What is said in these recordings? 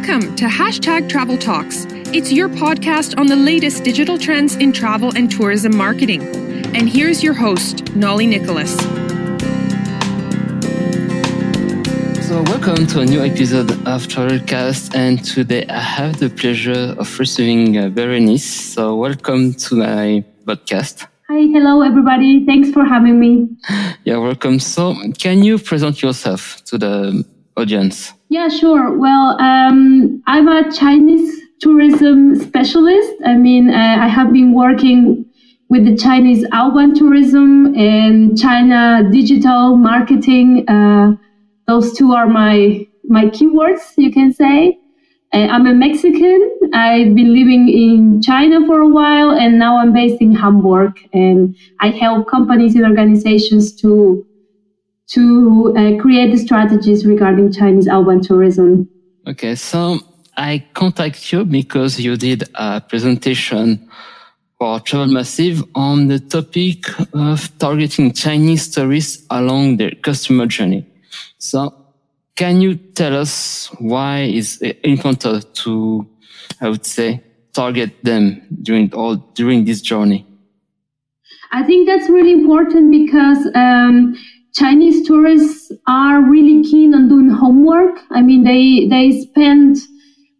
Welcome to Hashtag Travel Talks. It's your podcast on the latest digital trends in travel and tourism marketing. And here's your host, Nolly Nicholas. So, welcome to a new episode of Travelcast. And today I have the pleasure of receiving uh, Berenice. So, welcome to my podcast. Hi, hello everybody. Thanks for having me. You're welcome. So, can you present yourself to the audience? Yeah, sure. Well, um, I'm a Chinese tourism specialist. I mean, uh, I have been working with the Chinese outbound tourism and China digital marketing. Uh, those two are my my keywords, you can say. Uh, I'm a Mexican. I've been living in China for a while, and now I'm based in Hamburg. And I help companies and organizations to to uh, create the strategies regarding Chinese urban tourism. Okay, so I contact you because you did a presentation for Travel Massive on the topic of targeting Chinese tourists along their customer journey. So can you tell us why is it important to, I would say, target them during all during this journey? I think that's really important because um, Chinese tourists are really keen on doing homework. I mean, they they spend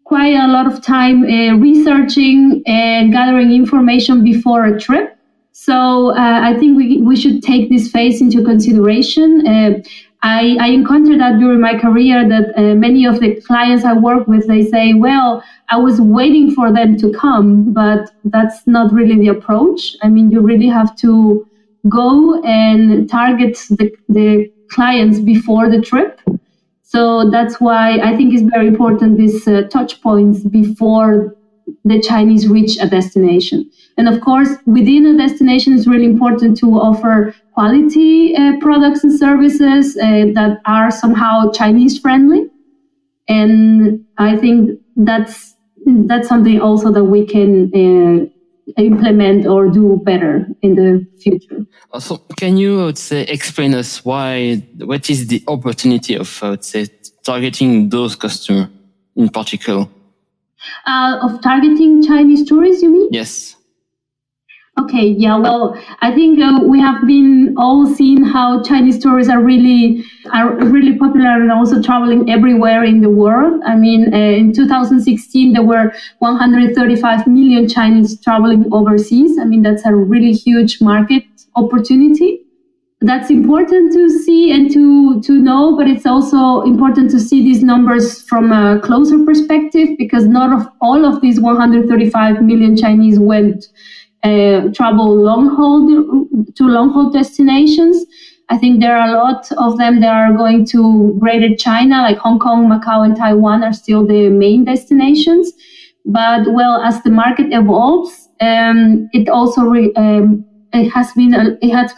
quite a lot of time uh, researching and gathering information before a trip. So uh, I think we we should take this phase into consideration. Uh, I, I encountered that during my career that uh, many of the clients I work with they say, well, I was waiting for them to come, but that's not really the approach. I mean, you really have to go and target the, the clients before the trip. So that's why I think it's very important these uh, touch points before the Chinese reach a destination. And of course, within a destination, it's really important to offer quality uh, products and services uh, that are somehow Chinese friendly. And I think that's that's something also that we can uh, implement or do better in the future. Also, can you, I would say, explain us why, what is the opportunity of, I would say, targeting those customers in particular? Uh, of targeting Chinese tourists, you mean? Yes. Okay, yeah, well, I think uh, we have been all seeing how Chinese tourists are really are really popular and also traveling everywhere in the world. I mean, uh, in 2016 there were 135 million Chinese traveling overseas. I mean, that's a really huge market opportunity. That's important to see and to to know, but it's also important to see these numbers from a closer perspective because not of all of these 135 million Chinese went uh, travel long haul to long haul destinations. I think there are a lot of them that are going to Greater China, like Hong Kong, Macau, and Taiwan are still the main destinations. But well, as the market evolves, um, it also re, um, it has been it has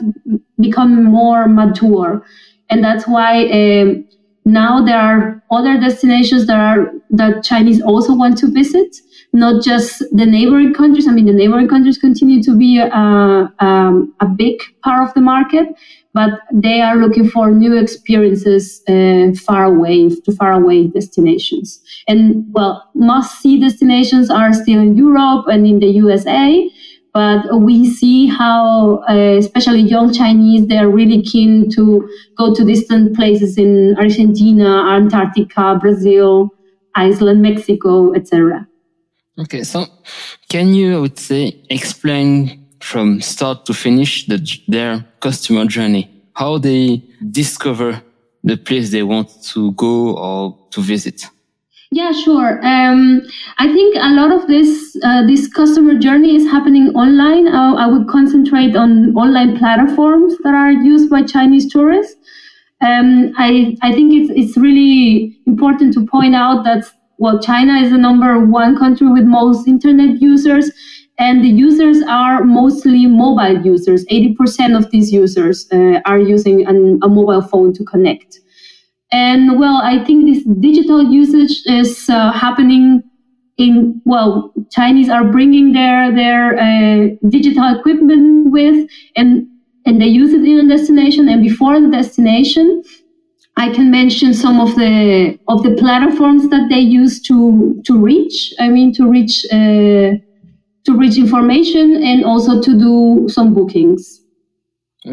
become more mature, and that's why um, now there are other destinations that are that Chinese also want to visit not just the neighboring countries. I mean, the neighboring countries continue to be a, um, a big part of the market, but they are looking for new experiences uh, far away to far away destinations. And well, must see destinations are still in Europe and in the USA. But we see how, uh, especially young Chinese, they are really keen to go to distant places in Argentina, Antarctica, Brazil, Iceland, Mexico, etc. Okay, so can you, I would say, explain from start to finish the, their customer journey, how they discover the place they want to go or to visit? Yeah, sure. Um, I think a lot of this uh, this customer journey is happening online. Uh, I would concentrate on online platforms that are used by Chinese tourists. Um, I I think it's it's really important to point out that well, China is the number one country with most internet users, and the users are mostly mobile users. 80% of these users uh, are using an, a mobile phone to connect. And well, I think this digital usage is uh, happening in well, Chinese are bringing their their uh, digital equipment with, and and they use it in a destination. And before the destination, I can mention some of the of the platforms that they use to to reach. I mean, to reach uh, to reach information and also to do some bookings.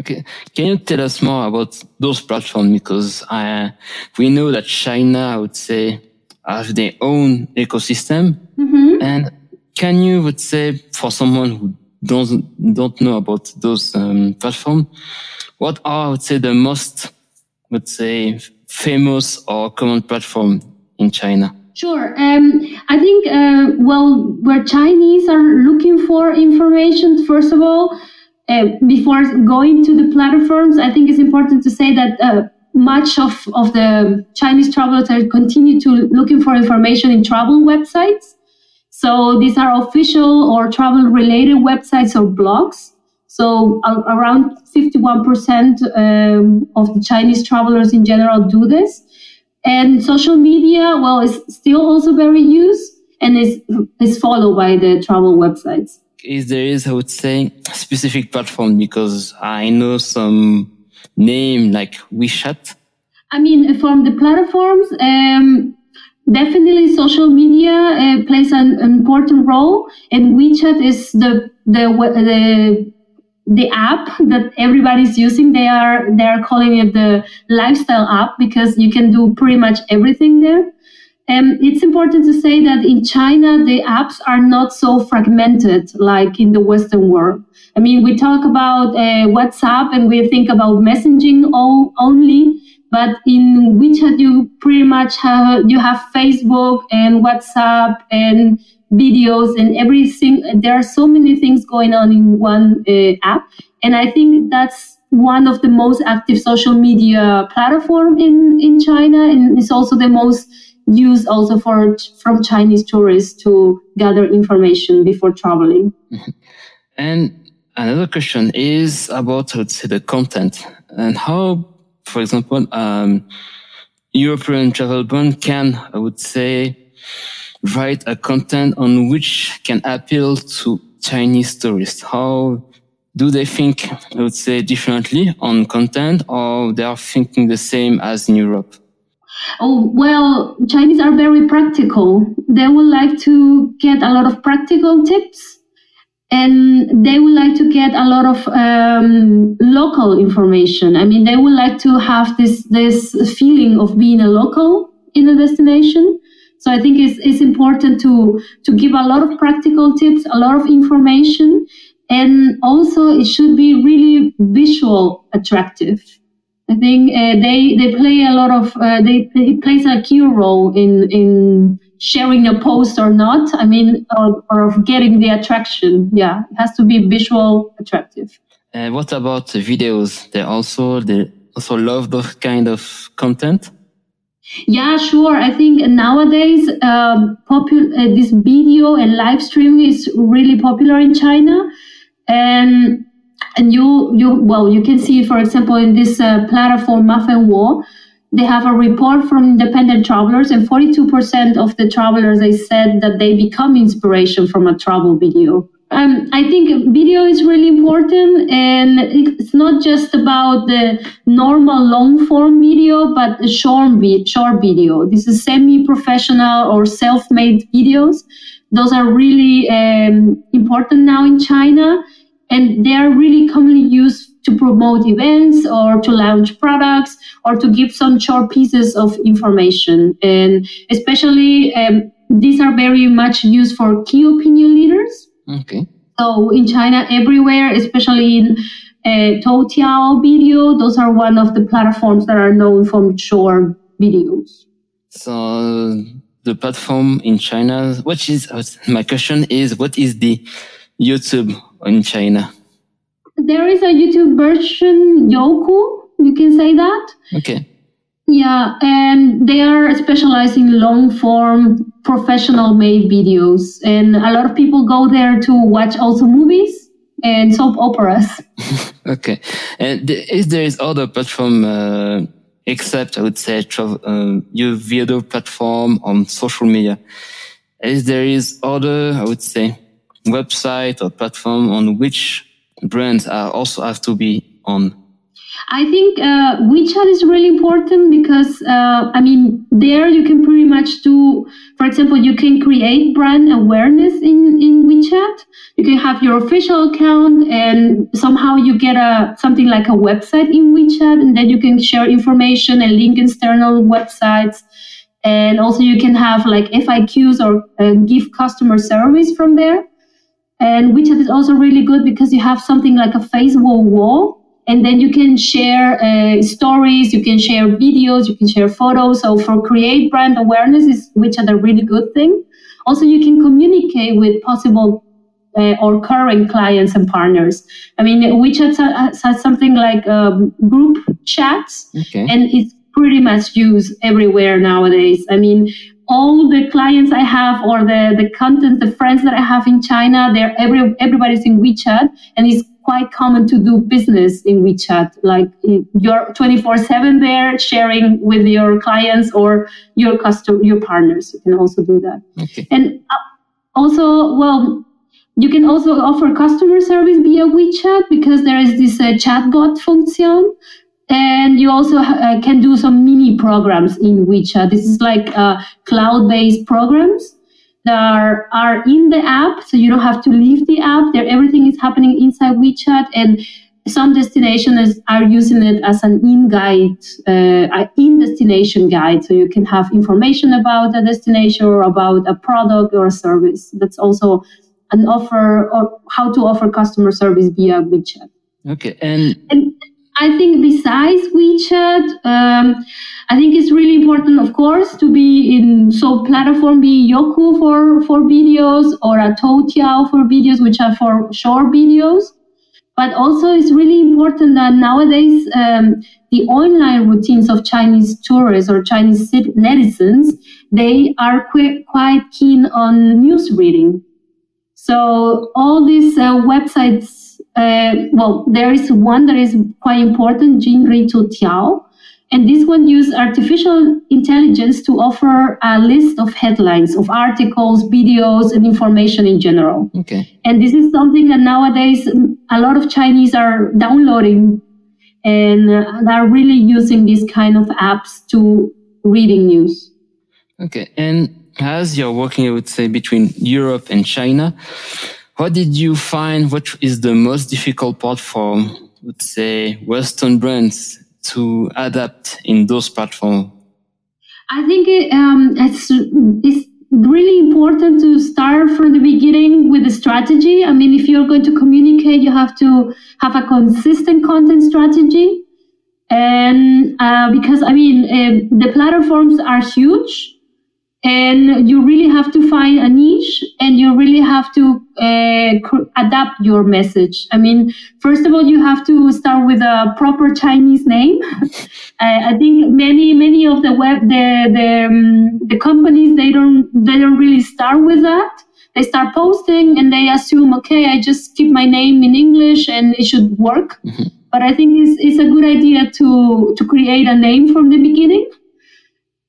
Okay, can you tell us more about those platforms? Because uh, we know that China, I would say, have their own ecosystem, Mm-hmm. and can you would say for someone who doesn't don't know about those um, platforms, what are I would say the most would say famous or common platform in China? Sure. Um, I think, uh, well, where Chinese are looking for information, first of all, uh, before going to the platforms, I think it's important to say that uh, much of, of the Chinese travelers are continue to looking for information in travel websites. So these are official or travel related websites or blogs. So a- around 51% um, of the Chinese travelers in general do this. And social media, well, is still also very used and is, is followed by the travel websites. Is there is I would say a specific platform because I know some name like WeChat. I mean, from the platforms, um, definitely social media uh, plays an important role, and WeChat is the the the the app that everybody's using. They are they are calling it the lifestyle app because you can do pretty much everything there. Um, it's important to say that in China, the apps are not so fragmented like in the Western world. I mean, we talk about uh, WhatsApp and we think about messaging all, only, but in WeChat, you pretty much have you have Facebook and WhatsApp and videos and everything. There are so many things going on in one uh, app, and I think that's one of the most active social media platform in in China, and it's also the most used also for from Chinese tourists to gather information before traveling. And another question is about, say, the content and how, for example, um, European travel brand can, I would say, write a content on which can appeal to Chinese tourists. How do they think, I would say, differently on content or they are thinking the same as in Europe? Oh, well, Chinese are very practical. They would like to get a lot of practical tips and they would like to get a lot of um, local information. I mean, they would like to have this, this feeling of being a local in a destination. So I think it's, it's important to, to give a lot of practical tips, a lot of information, and also it should be really visual attractive. I think uh, they they play a lot of uh, they it plays a key role in in sharing a post or not. I mean, or, or of getting the attraction. Yeah, it has to be visual attractive. And what about videos? They also, they also love those kind of content. Yeah, sure. I think nowadays um, popu- uh, this video and live streaming is really popular in China, and and you you well you can see for example in this uh, platform Mafengwo, they have a report from independent travelers, and 42% of the travelers they said that they become inspiration from a travel video. Um, I think video is really important, and it's not just about the normal long form video, but a short, vi- short video. This is semi-professional or self-made videos. Those are really um, important now in China, and they are really commonly used to promote events or to launch products or to give some short pieces of information. And especially, um, these are very much used for key opinion leaders. Okay. So in China, everywhere, especially in uh, Toutiao video, those are one of the platforms that are known for short videos. So the platform in China, what is, my question is, what is the YouTube in China? There is a YouTube version, Youku, you can say that. Okay. Yeah, and they are specialized in long form, professional made videos. And a lot of people go there to watch also movies and soap operas. Okay. And is there is other platform, uh, except I would say travel, uh, your video platform on social media? Is there is other, I would say, website or platform on which brands are also have to be on? I think uh, WeChat is really important because, uh, I mean, there you can pretty much do, you can create brand awareness in, in WeChat. You can have your official account and somehow you get a something like a website in WeChat and then you can share information and link external websites. And also you can have like FAQs or uh, give customer service from there. And WeChat is also really good because you have something like a Facebook wall and then you can share uh, stories you can share videos you can share photos. So for create brand awareness is which are a really good thing. Also you can communicate with possible uh, or current clients and partners. I mean wechat has something like um, group chats. Okay. and it's pretty much used everywhere nowadays. I mean all the clients I have or the, the content, the friends that I have in China, they're every, everybody's in WeChat. And it's quite common to do business in WeChat. Like you're 24 seven there sharing with your clients or your customer, your partners. You can also do that. Okay. And uh, also, well, you can also offer customer service via WeChat because there is this uh, chatbot function. And you also uh, can do some mini programs in WeChat. This is like uh, cloud-based programs that are are in the app, so you don't have to leave the app. There, everything is happening inside WeChat, and some destinations are using it as an in guide, uh, in destination guide, so you can have information about a destination or about a product or a service. That's also an offer or how to offer customer service via WeChat. Okay, and, and I think besides WeChat, um, I think it's really important, of course, to be in so platform be Youku for for videos or a Toutiao for videos, which are for short videos. But also, it's really important that nowadays um, the online routines of Chinese tourists or Chinese netizens they are qu- quite keen on news reading. So all these uh, websites uh, well, there is one that is quite important, Jinri Tiao. And this one uses artificial intelligence to offer a list of headlines of articles, videos, and information in general. Okay. And this is something that nowadays a lot of Chinese are downloading and uh, are really using these kind of apps to reading news. Okay. And as you're working, I would say, between Europe and China, what did you find? What is the most difficult part for, let's say, Western brands to adapt in those platforms? I think it, um, it's, it's really important to start from the beginning with a strategy. I mean, if you're going to communicate, you have to have a consistent content strategy. And uh, because, I mean, uh, the platforms are huge and you really have to find a niche and you really have to uh, adapt your message. I mean first of all you have to start with a proper chinese name. I, I think many many of the web the the, um, the companies they don't they don't really start with that. They start posting and they assume okay i just keep my name in english and it should work. Mm-hmm. but i think it's, it's a good idea to to create a name from the beginning.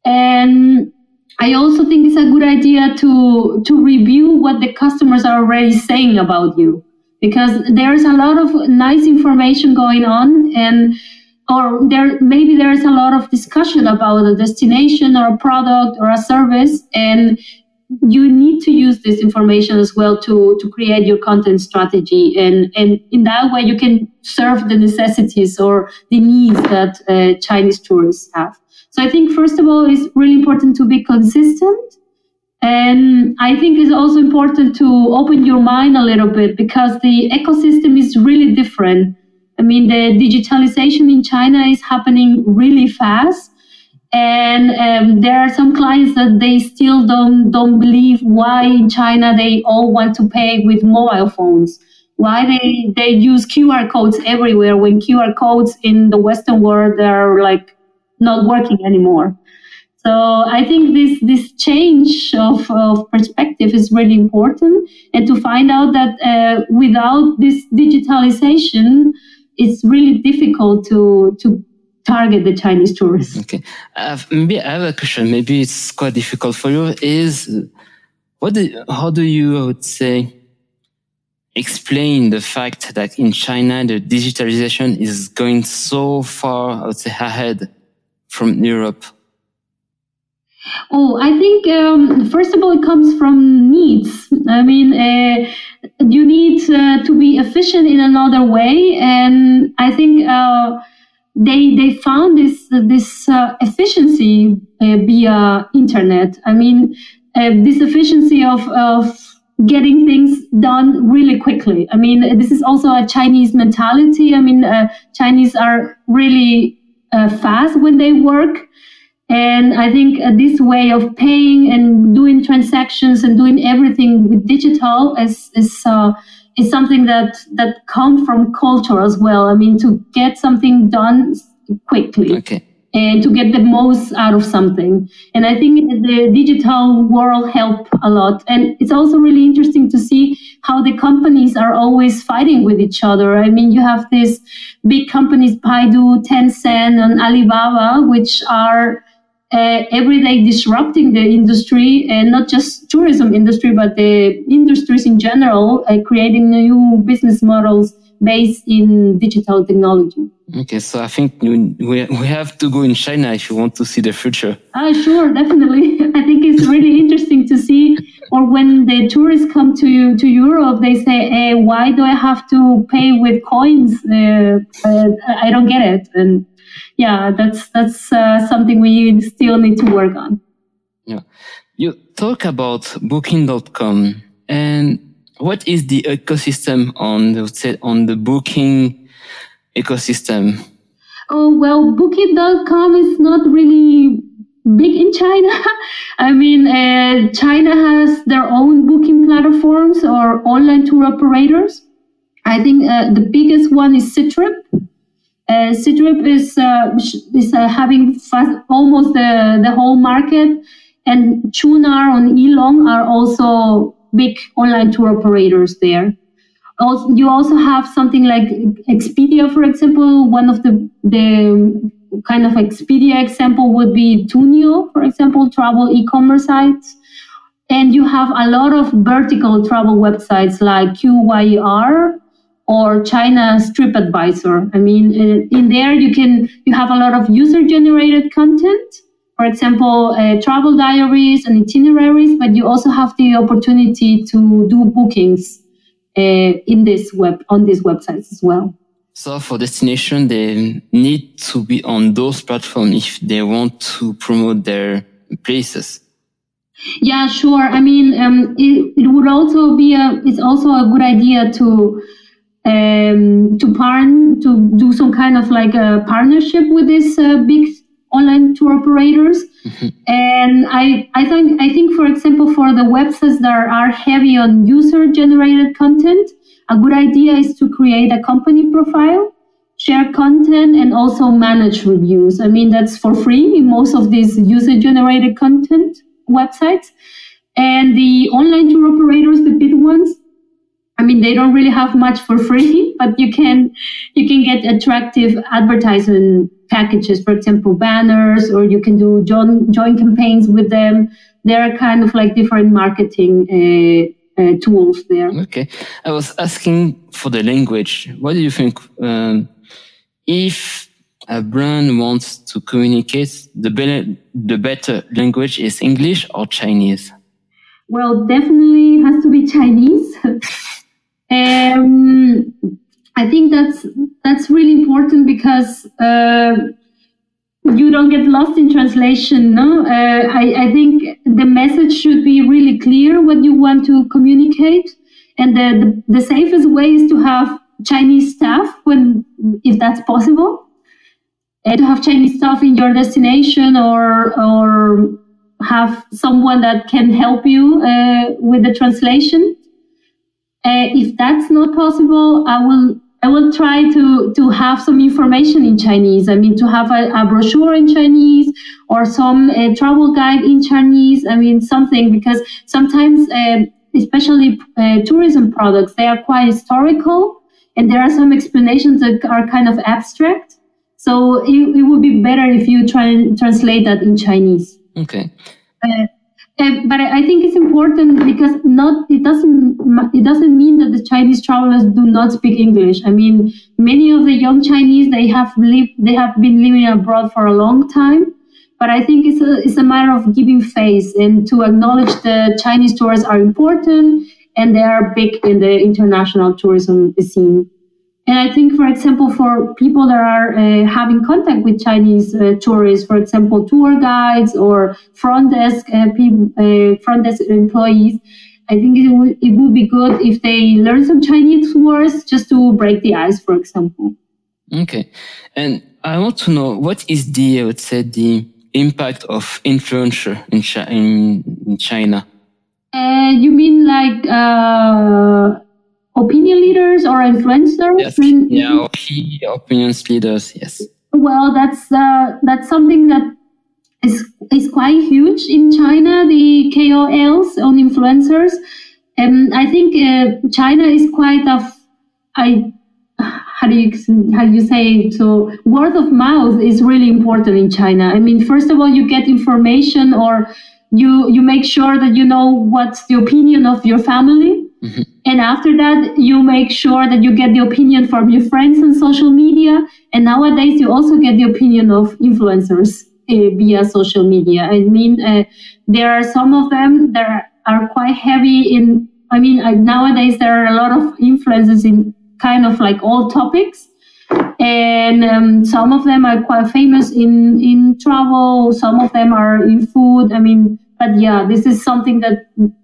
And I also think it's a good idea to to review what the customers are already saying about you. Because there's a lot of nice information going on and or there maybe there's a lot of discussion about a destination or a product or a service and you need to use this information as well to to create your content strategy. And and in that way you can serve the necessities or the needs that uh, chinese tourists have so I think, first of all, it's really important to be consistent. And I think it's also important to open your mind a little bit because the ecosystem is really different. I mean, the digitalization in China is happening really fast. And um, there are some clients that they still don't don't believe why in China they all want to pay with mobile phones. Why they, they use QR codes everywhere when QR codes in the Western world are like not working anymore. So I think this this change of, of perspective is really important, and to find out that uh, without this digitalization, it's really difficult to to target the Chinese tourists. Okay, uh, maybe I have a question. Maybe it's quite difficult for you. Is what? Do, how do you? I would say explain the fact that in China, the digitalization is going so far, I would say, ahead from Europe? Oh, I think um, first of all, it comes from needs. I mean, uh, you need uh, to be efficient in another way, and I think uh, they they found this this uh, efficiency uh, via internet. I mean, uh, this efficiency of of getting things done really quickly. I mean, this is also a Chinese mentality. I mean, Chinese are really fast when they work and I think uh, this way of paying and doing transactions and doing everything with digital is is uh, is something that that comes from culture as well. I mean, to get something done quickly. Okay. And to get the most out of something. And I think the digital world help a lot. And it's also really interesting to see how the companies are always fighting with each other. I mean, you have these big companies, Baidu, Tencent, and Alibaba, which are uh, every day disrupting the industry and not just tourism industry but the industries in general uh, creating new business models based in digital technology. Okay so i think we, we have to go in china if you want to see the future. Ah sure definitely. I think it's really interesting to see or when the tourists come to to europe they say hey, why do i have to pay with coins uh, uh i don't get it and yeah, that's that's uh, something we still need to work on. Yeah, you talk about Booking.com, and what is the ecosystem on the on the Booking ecosystem? Oh well, Booking.com is not really big in China. I mean, uh, China has their own booking platforms or online tour operators. I think uh, the biggest one is Ctrip. Uh, is uh, is uh, having fast, almost the, the whole market, and Qunar and Elong are also big online tour operators there. Also, you also have something like Expedia, for example. One of the the kind of Expedia example would be Tuniu, for example, travel e-commerce sites. And you have a lot of vertical travel websites like QYR or China's TripAdvisor. I mean, uh, in there you can you have a lot of user-generated content. For example, uh, travel diaries and itineraries, but you also have the opportunity to do bookings uh, in this web on these websites as well. So for destination, they need to be on those platforms if they want to promote their places. Yeah, sure. I mean, um, it, it would also be a, it's also a good idea to um, to partner to do some kind of like a partnership with these uh, big online tour operators. And I, I think I think for example for the websites that are heavy on user generated content, a good idea is to create a company profile, share content, and also manage reviews. I mean that's for free in most of these user generated content websites. And the online tour operators, the big ones, I mean, they don't really have much for free, but you can you can get attractive advertisement packages, for example, banners, or you can do joint joint campaigns with them. There are kind of like different marketing uh, uh, tools there. Okay, I was asking for the language. What do you think? Um, if a brand wants to communicate, the be- the better language is English or Chinese? Well, definitely has to be Chinese. Um, I think that's that's really important because uh, you don't get lost in translation. No, uh, I, I think the message should be really clear what you want to communicate, and the, the, the safest way is to have Chinese staff when if that's possible, and to have Chinese staff in your destination or or have someone that can help you uh, with the translation. Uh, if that's not possible, I will I will try to to have some information in Chinese. I mean, to have a, a brochure in Chinese or some uh, travel guide in Chinese. I mean, something because sometimes, uh, especially uh, tourism products, they are quite historical, and there are some explanations that are kind of abstract. So it, it would be better if you try and translate that in Chinese. Okay. Uh, but I think it's important because not it doesn't it doesn't mean that the Chinese travelers do not speak English. I mean, many of the young Chinese they have lived they have been living abroad for a long time. But I think it's a it's a matter of giving face and to acknowledge the Chinese tourists are important and they are big in the international tourism scene. And I think, for example, for people that are uh, having contact with Chinese uh, tourists, for example, tour guides or front desk uh, people, uh, front desk employees, I think it, w- it would be good if they learn some Chinese words just to break the ice, for example. Okay, and I want to know what is the I would say the impact of influencer in, Chi- in, in China. Uh, you mean like uh, opinion leaders or influencers? Yes. In- Yeah, key opinions leaders. Yes. Well, that's uh, that's something that is is quite huge in China. The KOLs on influencers, and I think uh, China is quite of I how do you how do you say it? so word of mouth is really important in China. I mean, first of all, you get information or you you make sure that you know what's the opinion of your family and after that you make sure that you get the opinion from your friends on social media. And nowadays you also get the opinion of influencers uh, via social media. I mean uh, there are some of them that are quite heavy in i mean uh, nowadays there are a lot of influences in kind of like all topics. And um, some of them are quite famous in in travel. Some of them are in food. I mean but yeah this is something that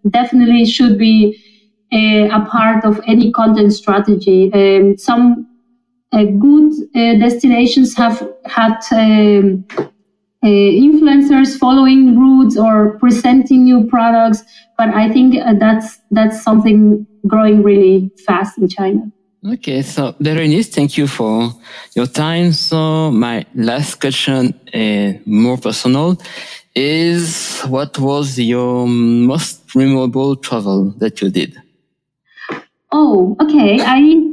definitely should be a part of any content strategy um, some uh, good uh, destinations have had um, uh, influencers following routes or presenting new products but i think that's that's something growing really fast in china Okay, so Berenice, thank you for your time. So my last question, uh, more personal, is what was your most memorable travel that you did? Oh, okay. I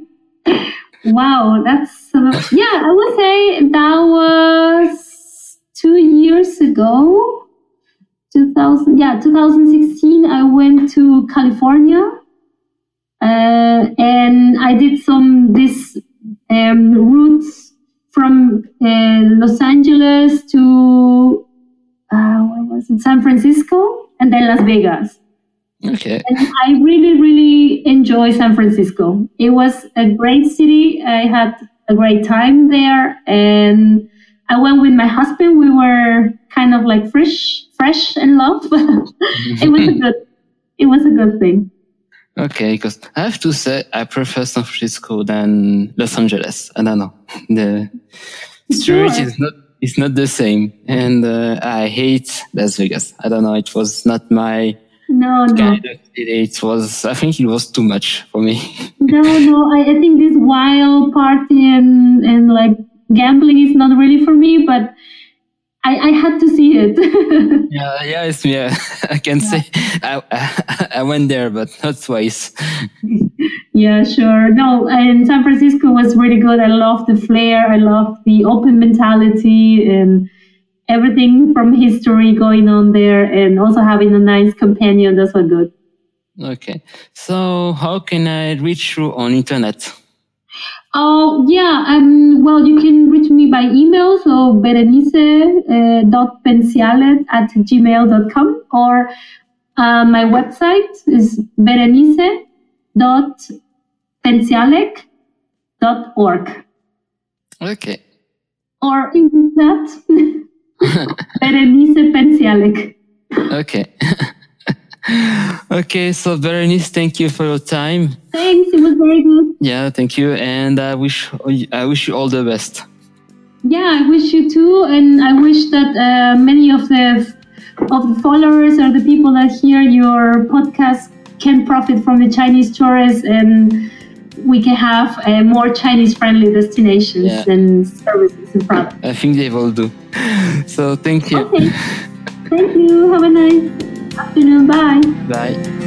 wow, that's uh, yeah. I would say that was two years ago, two thousand. Yeah, two thousand sixteen. I went to California, uh, and I did some this um, routes from uh, Los Angeles to uh, was it? San Francisco, and then Las Vegas. Okay. And I really, really enjoy San Francisco. It was a great city. I had a great time there, and I went with my husband. We were kind of like fresh, fresh in love. it was a good, it was a good thing. Okay, because I have to say I prefer San Francisco than Los Angeles. I don't know. The street Sure. is not it's not the same, and uh, I hate Las Vegas. I don't know. It was not my No, no, kind of city. It was. I think it was too much for me. no, no. I, I think this wild party and and like gambling is not really for me. But I, I had to see it. yeah, yeah, it's yeah. I can say I, I I went there, but not twice. Yeah, sure. No, and San Francisco was really good. I love the flair. I love the open mentality and everything from history going on there, and also having a nice companion. That's what good. Okay, so how can I reach you on internet? Oh, yeah. Um, well, you can reach me by email. So berenice uh, at gmail.com or uh, my website is berenice dot pensialec dot org. Okay. or in that Berenice Pensialek. Okay. okay, so Berenice, thank you for your time. Thanks, it was very good. Yeah, thank you, and I wish I wish you all the best. Yeah, I wish you too, and I wish that uh, many of the of the followers or the people that hear your podcast can profit from the Chinese tourists, and we can have uh, more Chinese-friendly destinations Yeah. and services and products. I think they will do. So thank you. Okay, thank you. Have a nice afternoon. Bye. Bye.